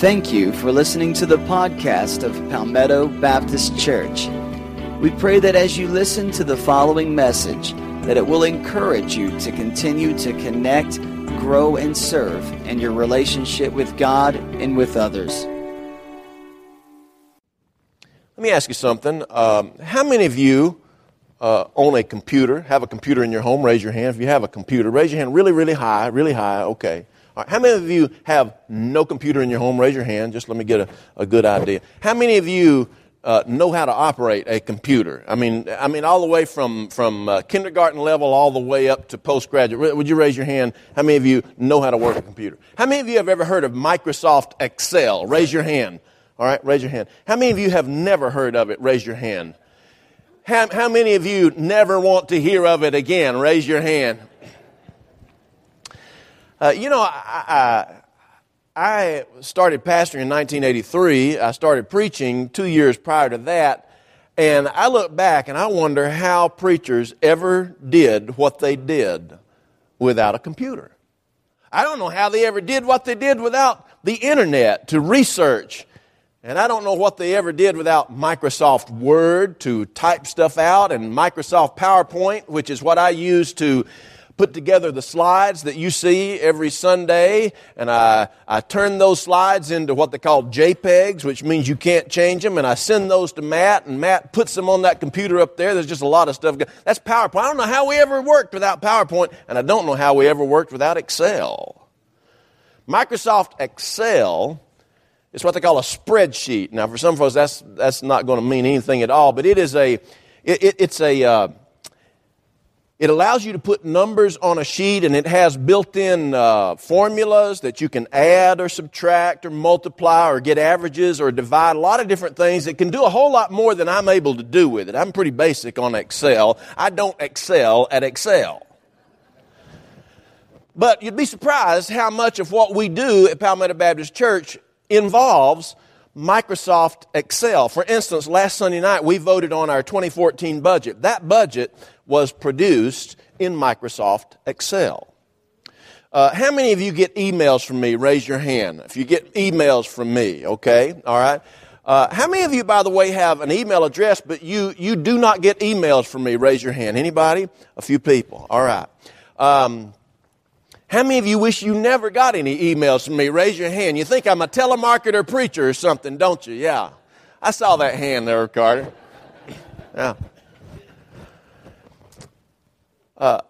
Thank you for listening to the podcast of Palmetto Baptist Church. We pray that as you listen to the following message, that it will encourage you to continue to connect, grow, and serve in your relationship with God and with others. Let me ask you something. Um, how many of you uh, own a computer, have a computer in your home? Raise your hand. If you have a computer, raise your hand really, really high, really high. Okay. Right. How many of you have no computer in your home? Raise your hand. Just let me get a, a good idea. How many of you uh, know how to operate a computer? I mean, I mean, all the way from from uh, kindergarten level all the way up to postgraduate. Would you raise your hand? How many of you know how to work a computer? How many of you have ever heard of Microsoft Excel? Raise your hand. All right, raise your hand. How many of you have never heard of it? Raise your hand. How, how many of you never want to hear of it again? Raise your hand. Uh, you know, I, I, I started pastoring in 1983. I started preaching two years prior to that. And I look back and I wonder how preachers ever did what they did without a computer. I don't know how they ever did what they did without the internet to research and I don't know what they ever did without Microsoft Word to type stuff out and Microsoft PowerPoint, which is what I use to put together the slides that you see every Sunday. And I, I turn those slides into what they call JPEGs, which means you can't change them. And I send those to Matt, and Matt puts them on that computer up there. There's just a lot of stuff. That's PowerPoint. I don't know how we ever worked without PowerPoint, and I don't know how we ever worked without Excel. Microsoft Excel it's what they call a spreadsheet. Now, for some folks, that's, that's not going to mean anything at all, but it is a, it, it, it's a, uh, it allows you to put numbers on a sheet and it has built in uh, formulas that you can add or subtract or multiply or get averages or divide. A lot of different things. It can do a whole lot more than I'm able to do with it. I'm pretty basic on Excel. I don't excel at Excel. But you'd be surprised how much of what we do at Palmetto Baptist Church involves Microsoft Excel. For instance, last Sunday night we voted on our 2014 budget. That budget was produced in Microsoft Excel. Uh, how many of you get emails from me? Raise your hand. If you get emails from me, okay? All right. Uh, how many of you, by the way, have an email address, but you, you do not get emails from me? Raise your hand. Anybody? A few people. All right. Um, how many of you wish you never got any emails from me? Raise your hand. You think I'm a telemarketer preacher or something, don't you? Yeah. I saw that hand there, Carter. Yeah. Uh,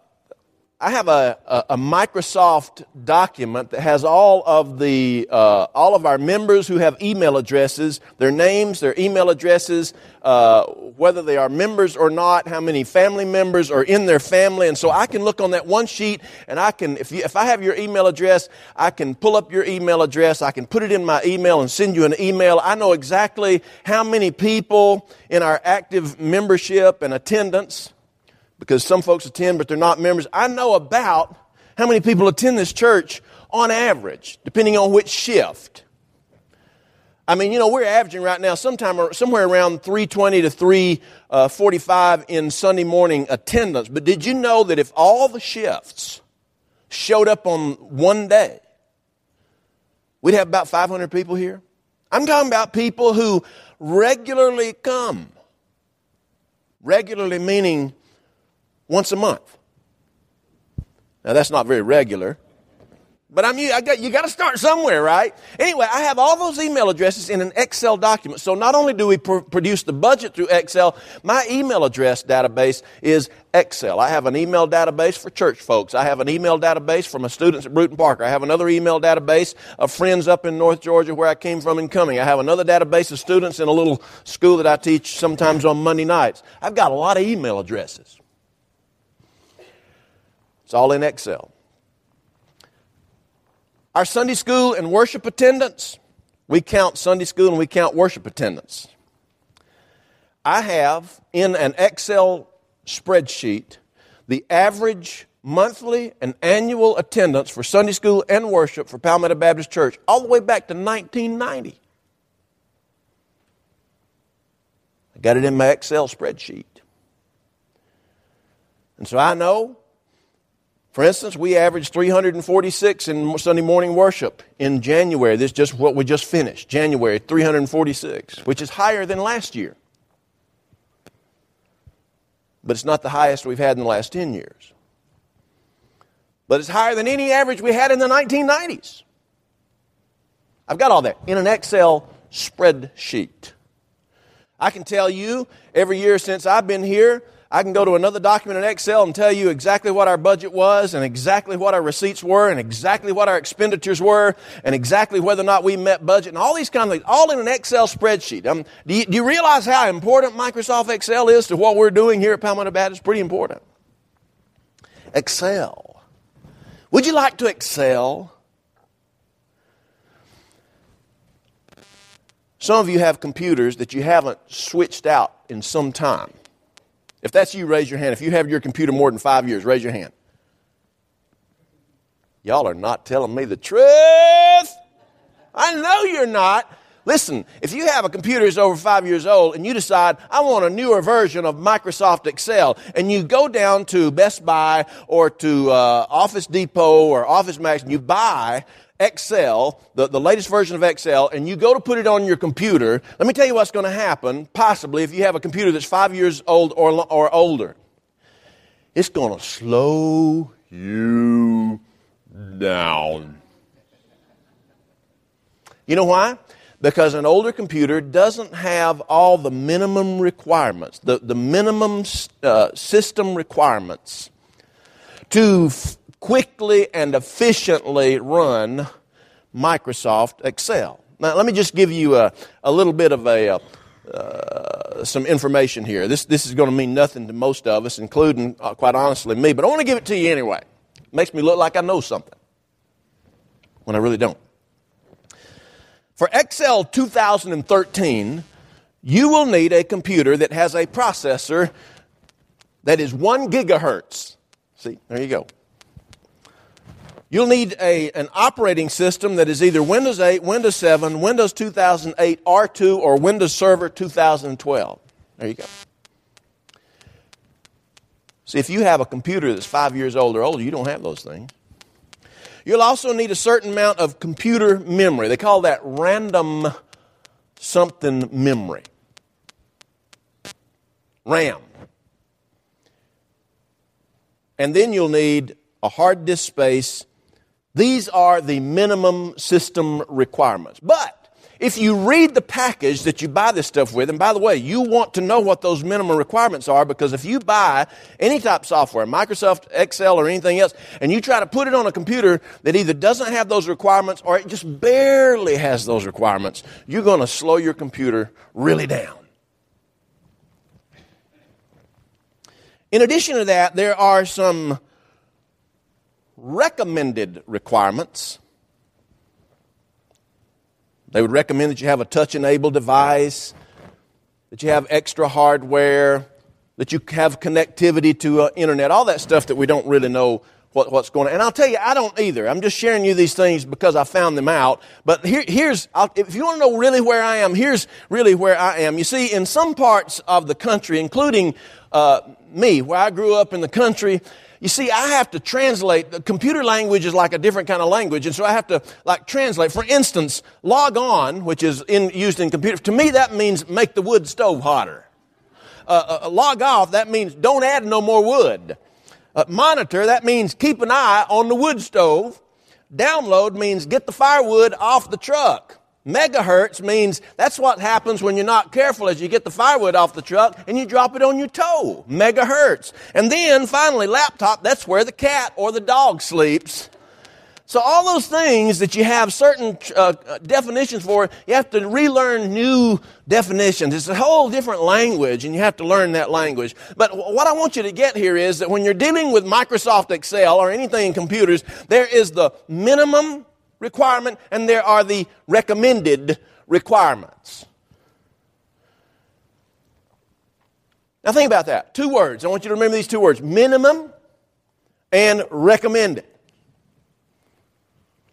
I have a, a, a, Microsoft document that has all of the uh, all of our members who have email addresses, their names, their email addresses, uh, whether they are members or not, how many family members are in their family, and so I can look on that one sheet, and I can if you, if I have your email address, I can pull up your email address, I can put it in my email and send you an email. I know exactly how many people in our active membership and attendance because some folks attend, but they're not members. I know about how many people attend this church on average, depending on which shift. I mean, you know, we're averaging right now sometime somewhere around 320 to 345 in Sunday morning attendance. But did you know that if all the shifts showed up on one day, we'd have about 500 people here? I'm talking about people who regularly come. Regularly meaning once a month. Now that's not very regular. But I'm, I got, you got to start somewhere, right? Anyway, I have all those email addresses in an Excel document. So not only do we pr- produce the budget through Excel, my email address database is Excel. I have an email database for church folks. I have an email database for my students at Brewton Parker. I have another email database of friends up in North Georgia where I came from and coming. I have another database of students in a little school that I teach sometimes on Monday nights. I've got a lot of email addresses. It's all in Excel. Our Sunday school and worship attendance, we count Sunday school and we count worship attendance. I have in an Excel spreadsheet the average monthly and annual attendance for Sunday school and worship for Palmetto Baptist Church all the way back to 1990. I got it in my Excel spreadsheet. And so I know For instance, we averaged 346 in Sunday morning worship in January. This is just what we just finished. January, 346, which is higher than last year. But it's not the highest we've had in the last 10 years. But it's higher than any average we had in the 1990s. I've got all that in an Excel spreadsheet. I can tell you every year since I've been here, I can go to another document in Excel and tell you exactly what our budget was and exactly what our receipts were and exactly what our expenditures were and exactly whether or not we met budget and all these kind of things, all in an Excel spreadsheet. Um, do, you, do you realize how important Microsoft Excel is to what we're doing here at Palmetto Baptist? It's pretty important. Excel. Would you like to excel? Some of you have computers that you haven't switched out in some time. If that's you, raise your hand. If you have your computer more than five years, raise your hand. Y'all are not telling me the truth. I know you're not. Listen, if you have a computer that's over five years old and you decide, I want a newer version of Microsoft Excel, and you go down to Best Buy or to uh, Office Depot or Office Max and you buy Excel, the, the latest version of Excel, and you go to put it on your computer, let me tell you what's going to happen, possibly, if you have a computer that's five years old or, or older. It's going to slow you down. You know why? Because an older computer doesn't have all the minimum requirements, the, the minimum uh, system requirements to f- quickly and efficiently run Microsoft Excel. Now, let me just give you a, a little bit of a, uh, some information here. This, this is going to mean nothing to most of us, including, uh, quite honestly, me, but I want to give it to you anyway. It makes me look like I know something when I really don't. For Excel 2013, you will need a computer that has a processor that is one gigahertz. See, there you go. You'll need a, an operating system that is either Windows 8, Windows 7, Windows 2008 R2, or Windows Server 2012. There you go. See, if you have a computer that's five years old or older, you don't have those things. You'll also need a certain amount of computer memory. They call that random something memory. RAM. And then you'll need a hard disk space these are the minimum system requirements. But if you read the package that you buy this stuff with, and by the way, you want to know what those minimum requirements are because if you buy any type of software, Microsoft Excel or anything else, and you try to put it on a computer that either doesn't have those requirements or it just barely has those requirements, you're going to slow your computer really down. In addition to that, there are some recommended requirements. They would recommend that you have a touch enabled device, that you have extra hardware, that you have connectivity to uh, internet, all that stuff that we don't really know what, what's going on. And I'll tell you, I don't either. I'm just sharing you these things because I found them out. But here, here's, I'll, if you want to know really where I am, here's really where I am. You see, in some parts of the country, including uh, me, where I grew up in the country, you see, I have to translate. The computer language is like a different kind of language, and so I have to like translate. For instance, log on, which is in, used in computer, to me that means make the wood stove hotter. Uh, uh, log off, that means don't add no more wood. Uh, monitor, that means keep an eye on the wood stove. Download means get the firewood off the truck. Megahertz means that's what happens when you're not careful as you get the firewood off the truck and you drop it on your toe. Megahertz. And then finally, laptop, that's where the cat or the dog sleeps. So all those things that you have certain uh, definitions for, you have to relearn new definitions. It's a whole different language and you have to learn that language. But what I want you to get here is that when you're dealing with Microsoft Excel or anything in computers, there is the minimum requirement and there are the recommended requirements. Now think about that. Two words. I want you to remember these two words minimum and recommended.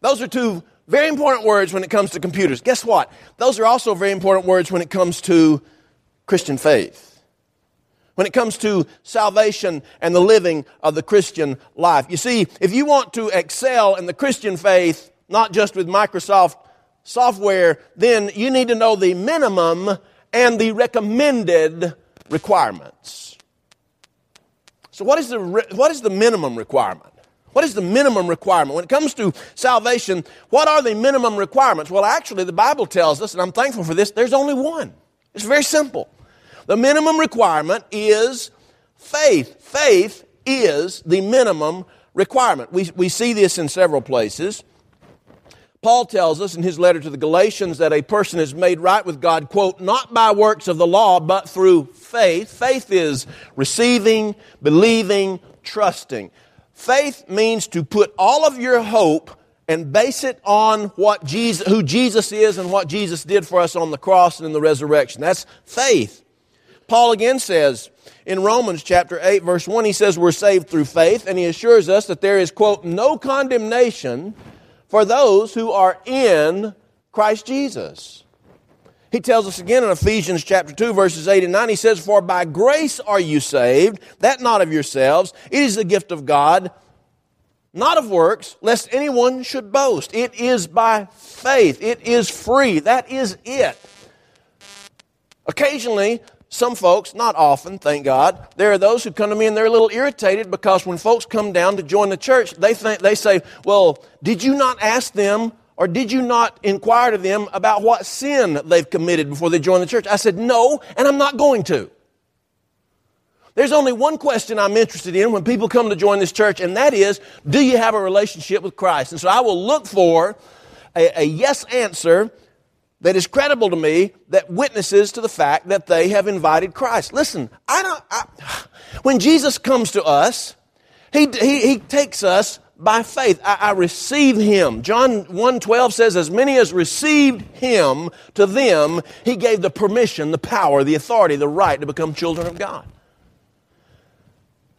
Those are two very important words when it comes to computers. Guess what? Those are also very important words when it comes to Christian faith. when it comes to salvation and the living of the Christian life. You see, if you want to excel in the Christian faith, not just with Microsoft software, then you need to know the minimum and the recommended requirements. So, what is the, what is the minimum requirement? What is the minimum requirement? When it comes to salvation, what are the minimum requirements? Well, actually, the Bible tells us, and I'm thankful for this, there's only one. It's very simple. The minimum requirement is faith. Faith is the minimum requirement. We, we see this in several places. Paul tells us in his letter to the Galatians that a person is made right with God, quote, not by works of the law, but through faith. Faith is receiving, believing, trusting. Faith means to put all of your hope and base it on what Jesus, who Jesus is and what Jesus did for us on the cross and in the resurrection. That's faith. Paul again says in Romans chapter 8 verse 1, he says we're saved through faith and he assures us that there is, quote, no condemnation for those who are in Christ Jesus. He tells us again in Ephesians chapter 2 verses 8 and 9, he says, For by grace are you saved, that not of yourselves, it is the gift of God, not of works, lest anyone should boast. It is by faith. It is free. That is it. Occasionally, some folks, not often, thank God, there are those who come to me and they're a little irritated because when folks come down to join the church, they think they say, "Well, did you not ask them or did you not inquire to them about what sin they've committed before they join the church?" I said, "No, and I'm not going to." There's only one question I'm interested in when people come to join this church, and that is, do you have a relationship with Christ? And so I will look for a, a yes answer that is credible to me that witnesses to the fact that they have invited Christ. Listen, I don't, I, when Jesus comes to us, he, he, he takes us by faith. I, I receive him. John 1.12 says, as many as received him, to them he gave the permission, the power, the authority, the right to become children of God.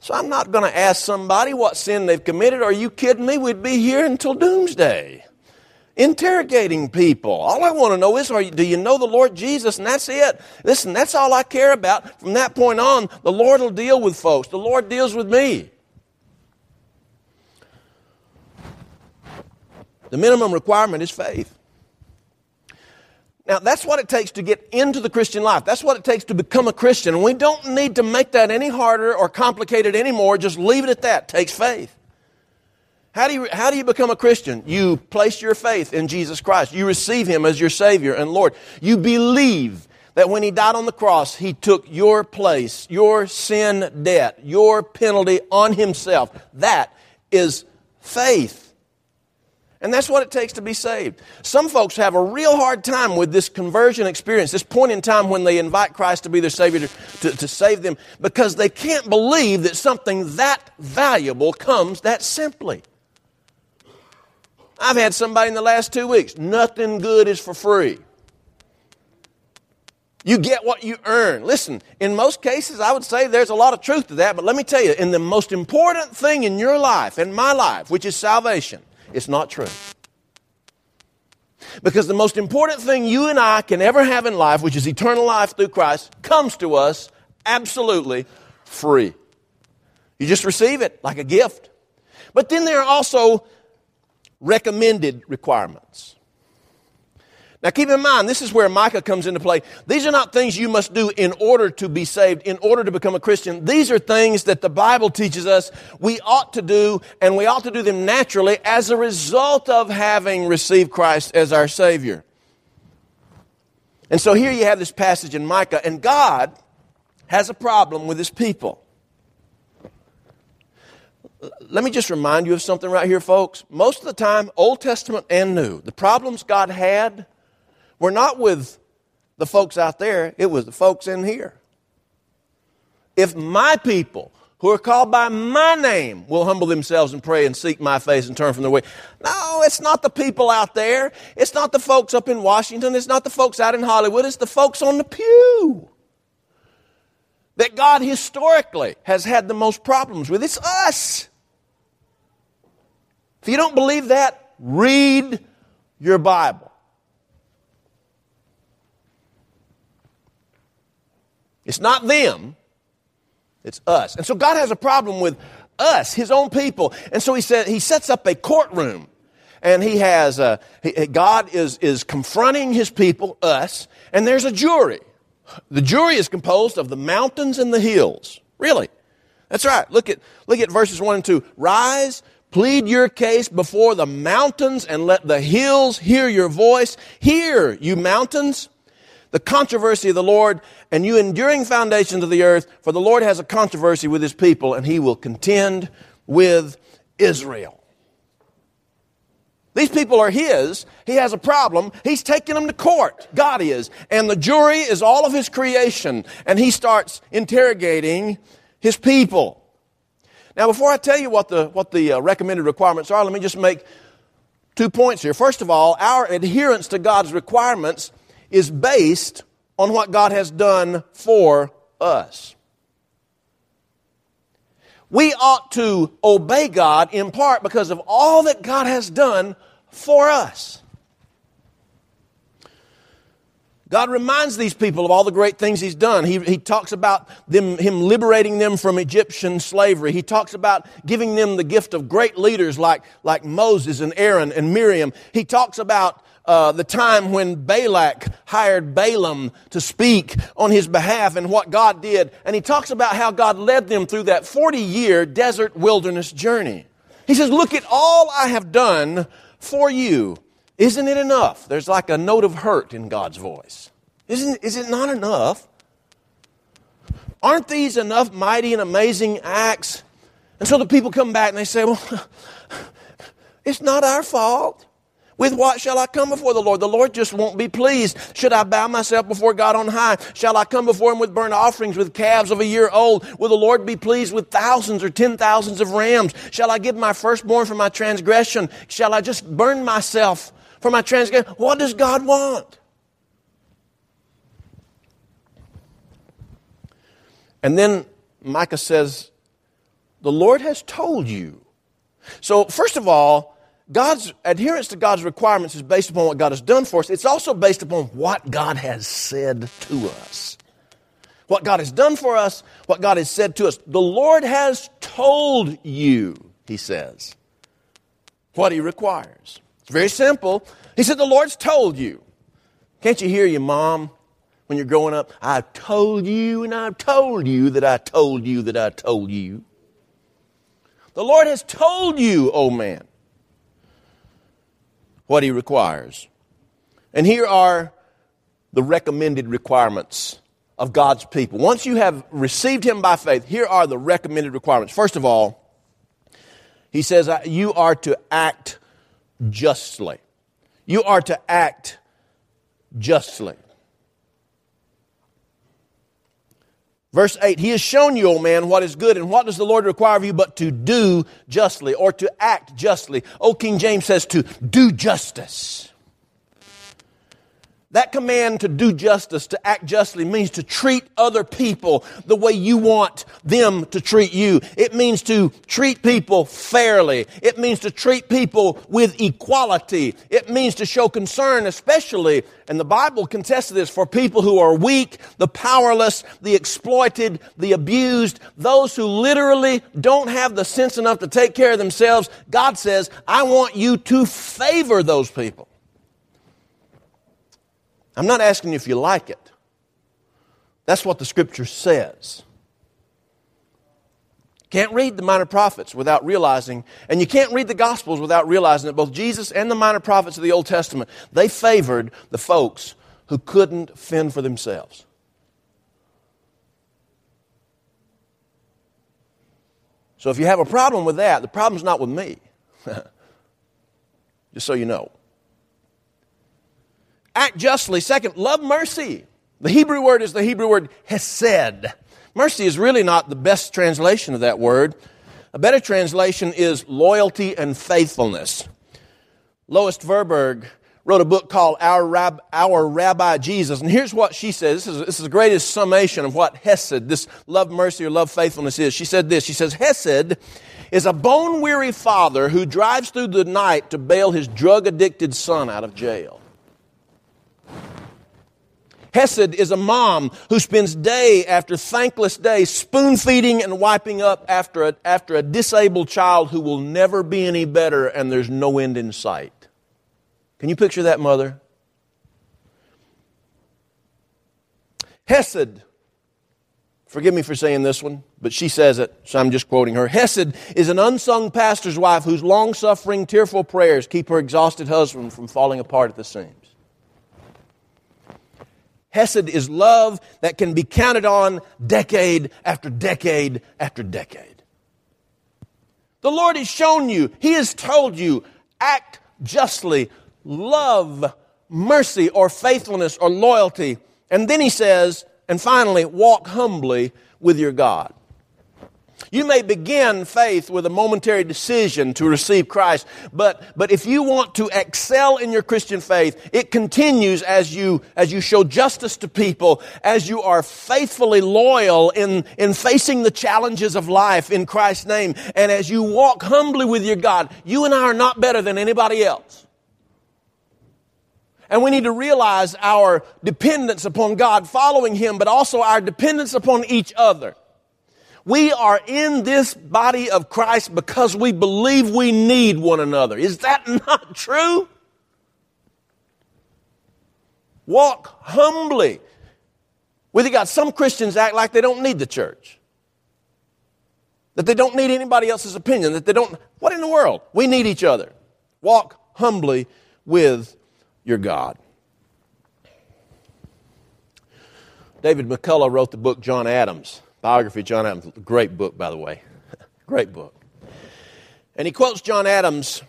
So I'm not going to ask somebody what sin they've committed. Are you kidding me? We'd be here until doomsday interrogating people. All I want to know is, you, do you know the Lord Jesus? And that's it. Listen, that's all I care about. From that point on, the Lord will deal with folks. The Lord deals with me. The minimum requirement is faith. Now, that's what it takes to get into the Christian life. That's what it takes to become a Christian. And we don't need to make that any harder or complicated anymore. Just leave it at that. It takes faith. How do, you, how do you become a Christian? You place your faith in Jesus Christ. You receive Him as your Savior and Lord. You believe that when He died on the cross, He took your place, your sin debt, your penalty on Himself. That is faith. And that's what it takes to be saved. Some folks have a real hard time with this conversion experience, this point in time when they invite Christ to be their Savior to, to, to, save them, because they can't believe that something that valuable comes that simply. I've had somebody in the last two weeks, nothing good is for free. You get what you earn. Listen, in most cases, I would say there's a lot of truth to that, but let me tell you, in the most important thing in your life, in my life, which is salvation, it's not true. Because the most important thing you and I can ever have in life, which is eternal life through Christ, comes to us absolutely free. You just receive it like a gift. But then there are also recommended requirements. Now keep in mind, this is where Micah comes into play. These are not things you must do in order to be saved, in order to become a Christian. These are things that the Bible teaches us we ought to do, and we ought to do them naturally as a result of having received Christ as our Savior. And so here you have this passage in Micah, and God has a problem with his people let me just remind you of something right here, folks. Most of the time, Old Testament and New, the problems God had were not with the folks out there, it was the folks in here. If my people who are called by my name will humble themselves and pray and seek my face and turn from their way. No, it's not the people out there. It's not the folks up in Washington. It's not the folks out in Hollywood. It's the folks on the pew that God historically has had the most problems with. It's us. If you don't believe that, read your Bible. It's not them, It's us. And so God has a problem with us, his own people. And so he said he sets up a courtroom. And he has uh, he, God is is confronting his people, us, and there's a jury. The jury is composed of the mountains and the hills. Really. That's right. Look at look at verses 1 and 2. Rise, plead your case before the mountains and let the hills hear your voice. Hear, you mountains, the controversy of the Lord and you enduring foundations of the earth, for the Lord has a controversy with his people, and he will contend with Israel. These people are his. He has a problem. He's taking them to court. God is. And the jury is all of his creation. And he starts interrogating his people. Now, before I tell you what the, what the uh, recommended requirements are, let me just make two points here. First of all, our adherence to God's requirements is based on what God has done for us. We ought to obey God in part because of all that God has done for us. God reminds these people of all the great things He's done. He, he talks about them, Him liberating them from Egyptian slavery. He talks about giving them the gift of great leaders like, like Moses and Aaron and Miriam. He talks about uh, the time when Balak hired Balaam to speak on his behalf and what God did. And he talks about how God led them through that 40 year desert wilderness journey. He says, Look at all I have done for you. Isn't it enough? There's like a note of hurt in God's voice. Isn't, is it not enough? Aren't these enough mighty and amazing acts? And so the people come back and they say, Well, it's not our fault. With what shall I come before the Lord? The Lord just won't be pleased. Should I bow myself before God on high? Shall I come before Him with burnt offerings, with calves of a year old? Will the Lord be pleased with thousands or ten thousands of rams? Shall I give my firstborn for my transgression? Shall I just burn myself for my transgression? What does God want? And then Micah says, The Lord has told you. So, first of all, God's adherence to God's requirements is based upon what God has done for us. It's also based upon what God has said to us. What God has done for us, what God has said to us. The Lord has told you, he says, what he requires. It's very simple. He said, The Lord's told you. Can't you hear your mom when you're growing up? I've told you and I've told you that I told you that I told you. The Lord has told you, oh man what he requires. And here are the recommended requirements of God's people. Once you have received him by faith, here are the recommended requirements. First of all, he says, uh, You are to act justly. You are to act justly. Verse 8, He has shown you, O man, what is good, and what does the Lord require of you but to do justly, or to act justly? O King James says to do justice. That command to do justice, to act justly, means to treat other people the way you want them to treat you. It means to treat people fairly. It means to treat people with equality. It means to show concern, especially, and the Bible contests this, for people who are weak, the powerless, the exploited, the abused, those who literally don't have the sense enough to take care of themselves. God says, I want you to favor those people. I'm not asking you if you like it. That's what the scripture says. Can't read the minor prophets without realizing, and you can't read the Gospels without realizing that both Jesus and the minor prophets of the Old Testament, they favored the folks who couldn't fend for themselves. So if you have a problem with that, the problem's not with me. Just so you know act justly. Second, love mercy. The Hebrew word is the Hebrew word hesed. Mercy is really not the best translation of that word. A better translation is loyalty and faithfulness. Lois Tverberg wrote a book called Our, Rab- Our Rabbi Jesus. And here's what she says. This is, this is the greatest summation of what Hesed, this love mercy or love faithfulness is. She said this. She says, Hesed is a bone weary father who drives through the night to bail his drug addicted son out of jail. Hesed is a mom who spends day after thankless day spoon feeding and wiping up after a, after a disabled child who will never be any better and there's no end in sight. Can you picture that mother? Hesed, forgive me for saying this one, but she says it, so I'm just quoting her. Hesed is an unsung pastor's wife whose long suffering, tearful prayers keep her exhausted husband from falling apart at the seams. Hesed is love that can be counted on decade after decade after decade. The Lord has shown you, He has told you, act justly, love mercy or faithfulness or loyalty and then he says, and finally, walk humbly with your God. You may begin faith with a momentary decision to receive Christ, but, but if you want to excel in your Christian faith, it continues as you, as you show justice to people, as you are faithfully loyal in, in facing the challenges of life in Christ's name, and as you walk humbly with your God. You and I are not better than anybody else. And we need to realize our dependence upon God, following Him, but also our dependence upon each other. We are in this body of Christ because we believe we need one another. Is that not true? Walk humbly with. God, some Christians act like they don't need the church. That they don't need anybody else's opinion. That they don't. What in the world? We need each other. Walk humbly with your God. David McCullough wrote the book John Adams, biography of John Adams. Great book, by the way. Great book. And he quotes John Adams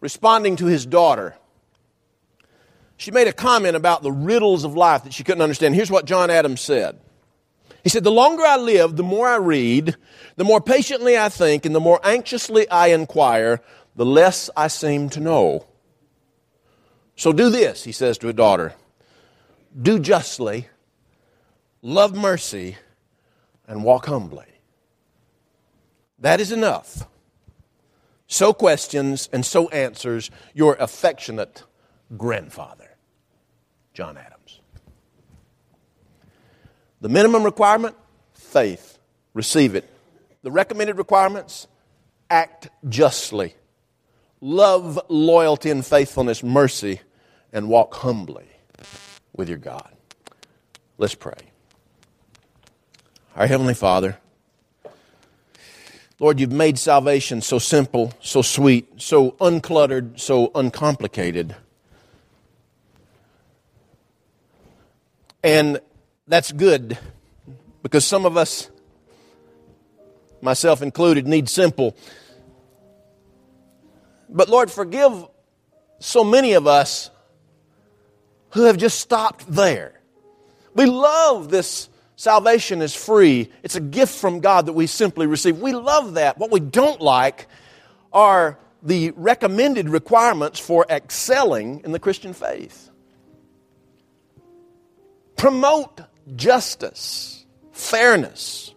responding to his daughter. She made a comment about the riddles of life that she couldn't understand. Here's what John Adams said. He said, The longer I live, the more I read, the more patiently I think, and the more anxiously I inquire, the less I seem to know. So do this, he says to a daughter do justly, love mercy, and walk humbly. That is enough. So questions and so answers your affectionate grandfather, John Adams. The minimum requirement faith, receive it. The recommended requirements act justly love, loyalty, and faithfulness, mercy, and walk humbly with your God. Let's pray. Our Heavenly Father, Lord, you've made salvation so simple, so sweet, so uncluttered, so uncomplicated. And that's good because some of us, myself included, need simple but Lord, forgive so many of us who have just stopped there. We love this salvation is free. It's a gift from God that we simply receive. We love that. What we don't like are the recommended requirements for excelling in the Christian faith. Promote justice, fairness,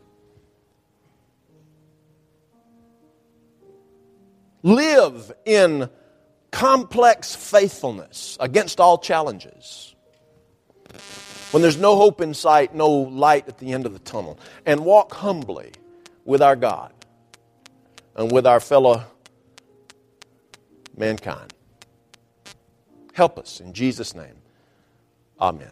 live in complex faithfulness against all challenges. When there's no hope in sight, no light at the end of the tunnel, and walk humbly with our God and with our fellow mankind. Help us in Jesus' name. Amen.